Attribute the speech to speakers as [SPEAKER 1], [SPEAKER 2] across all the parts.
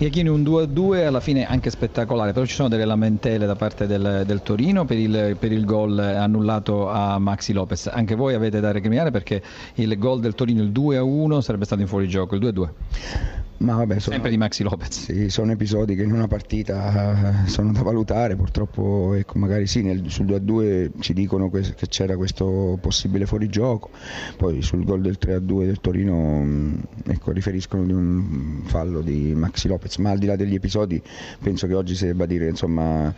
[SPEAKER 1] Iachini un 2-2 alla fine anche spettacolare, però ci sono delle lamentele da parte del, del Torino per il, per il, gol annullato a Maxi Lopez. Anche voi avete da recriminare perché il gol del Torino, il 2-1, sarebbe stato in fuorigioco, il 2-2.
[SPEAKER 2] Ma vabbè, sono,
[SPEAKER 1] Sempre di Maxi Lopez.
[SPEAKER 2] Sì, sono episodi che in una partita eh, sono da valutare, purtroppo ecco, magari sì, nel, sul 2-2 ci dicono que- che c'era questo possibile fuorigioco, poi sul gol del 3-2 del Torino mm, ecco, riferiscono di un fallo di Maxi Lopez, ma al di là degli episodi penso che oggi si debba dire insomma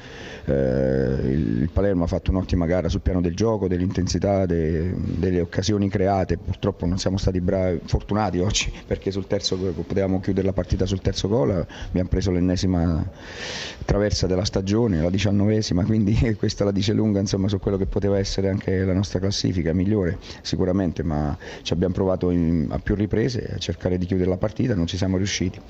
[SPEAKER 2] eh, il Palermo ha fatto un'ottima gara sul piano del gioco, dell'intensità, de- delle occasioni create, purtroppo non siamo stati bravi, fortunati oggi perché sul terzo potevamo chiudere chiudere la partita sul terzo gol, abbiamo preso l'ennesima traversa della stagione, la diciannovesima, quindi questa la dice lunga insomma, su quello che poteva essere anche la nostra classifica, migliore sicuramente, ma ci abbiamo provato in, a più riprese a cercare di chiudere la partita, non ci siamo riusciti.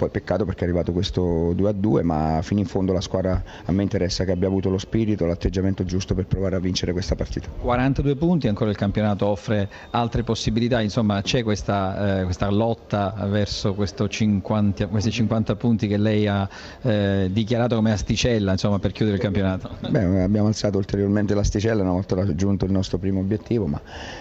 [SPEAKER 2] Poi peccato perché è arrivato questo 2 a 2, ma fino in fondo la squadra a me interessa che abbia avuto lo spirito, l'atteggiamento giusto per provare a vincere questa partita.
[SPEAKER 1] 42 punti, ancora il campionato offre altre possibilità, insomma c'è questa, eh, questa lotta verso questo 50, questi 50 punti che lei ha eh, dichiarato come asticella insomma, per chiudere il campionato?
[SPEAKER 2] Beh, abbiamo alzato ulteriormente l'asticella una volta raggiunto il nostro primo obiettivo, ma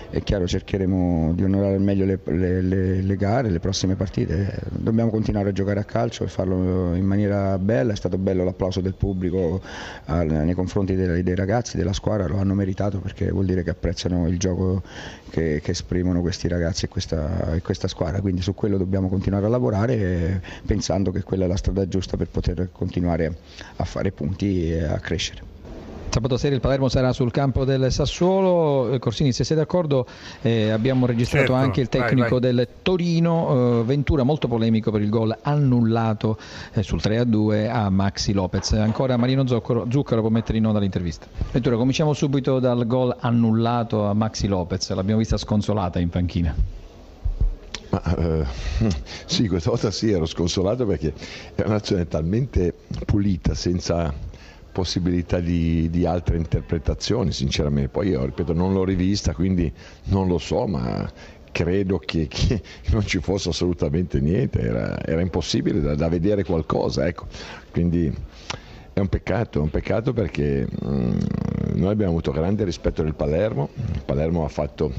[SPEAKER 2] è chiaro cercheremo di onorare al meglio le, le, le, le gare, le prossime partite. Dobbiamo continuare a giocare a calcio e farlo in maniera bella, è stato bello l'applauso del pubblico al, nei confronti dei, ragazzi, della squadra, lo hanno meritato perché vuol dire che apprezzano il gioco che, che esprimono questi ragazzi e questa, e questa squadra, quindi su quello dobbiamo continuare a lavorare lavorare pensando che quella è la strada giusta per poter continuare a fare punti e a crescere.
[SPEAKER 1] Sabato sera il Palermo sarà sul campo del Sassuolo. Eh, Corsini, se sei d'accordo, eh, abbiamo registrato certo, anche il tecnico vai, vai. del Torino, eh, Ventura molto polemico per il gol annullato eh, sul 3-2 a Maxi Lopez. Ancora Marino Zuccaro, Zuccaro può mettere in onda l'intervista. Ventura, cominciamo subito dal gol annullato a Maxi Lopez. L'abbiamo vista sconsolata in panchina.
[SPEAKER 3] Ma, eh, sì, questa volta sì, ero sconsolato perché è un'azione talmente pulita, senza possibilità di, di, altre interpretazioni, sinceramente. Poi io, ripeto, non l'ho rivista, quindi non lo so, ma credo che, che non ci fosse assolutamente niente, era, era impossibile da, da, vedere qualcosa. Ecco. Quindi è un peccato, è un peccato perché mm, noi abbiamo avuto grande rispetto del Palermo, il Palermo ha fatto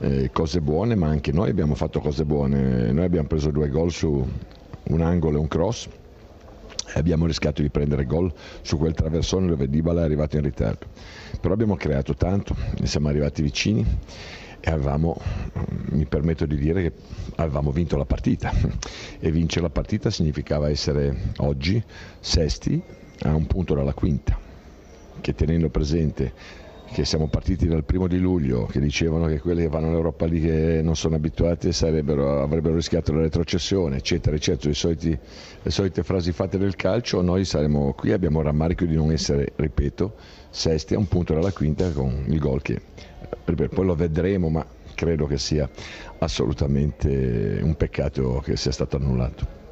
[SPEAKER 3] eh, cose buone, ma anche noi abbiamo fatto cose buone. Noi abbiamo preso due gol su un angolo e un cross abbiamo rischiato di prendere gol su quel traversone dove Dybala è arrivato in ritardo. Però abbiamo creato tanto, ne siamo arrivati vicini e avevamo, mi permetto di dire che avevamo vinto la partita e vincere la partita significava essere oggi sesti a un punto dalla quinta, che tenendo presente che siamo partiti dal primo di luglio, che dicevano che quelli che vanno all'Europa League non sono abituati avrebbero rischiato la retrocessione, eccetera, eccetera, soliti, le solite frasi fatte del calcio, noi saremo qui, abbiamo il rammarico di non essere, ripeto, sesti a un punto dalla quinta con il gol che poi lo vedremo, ma credo che sia assolutamente un peccato che sia stato annullato.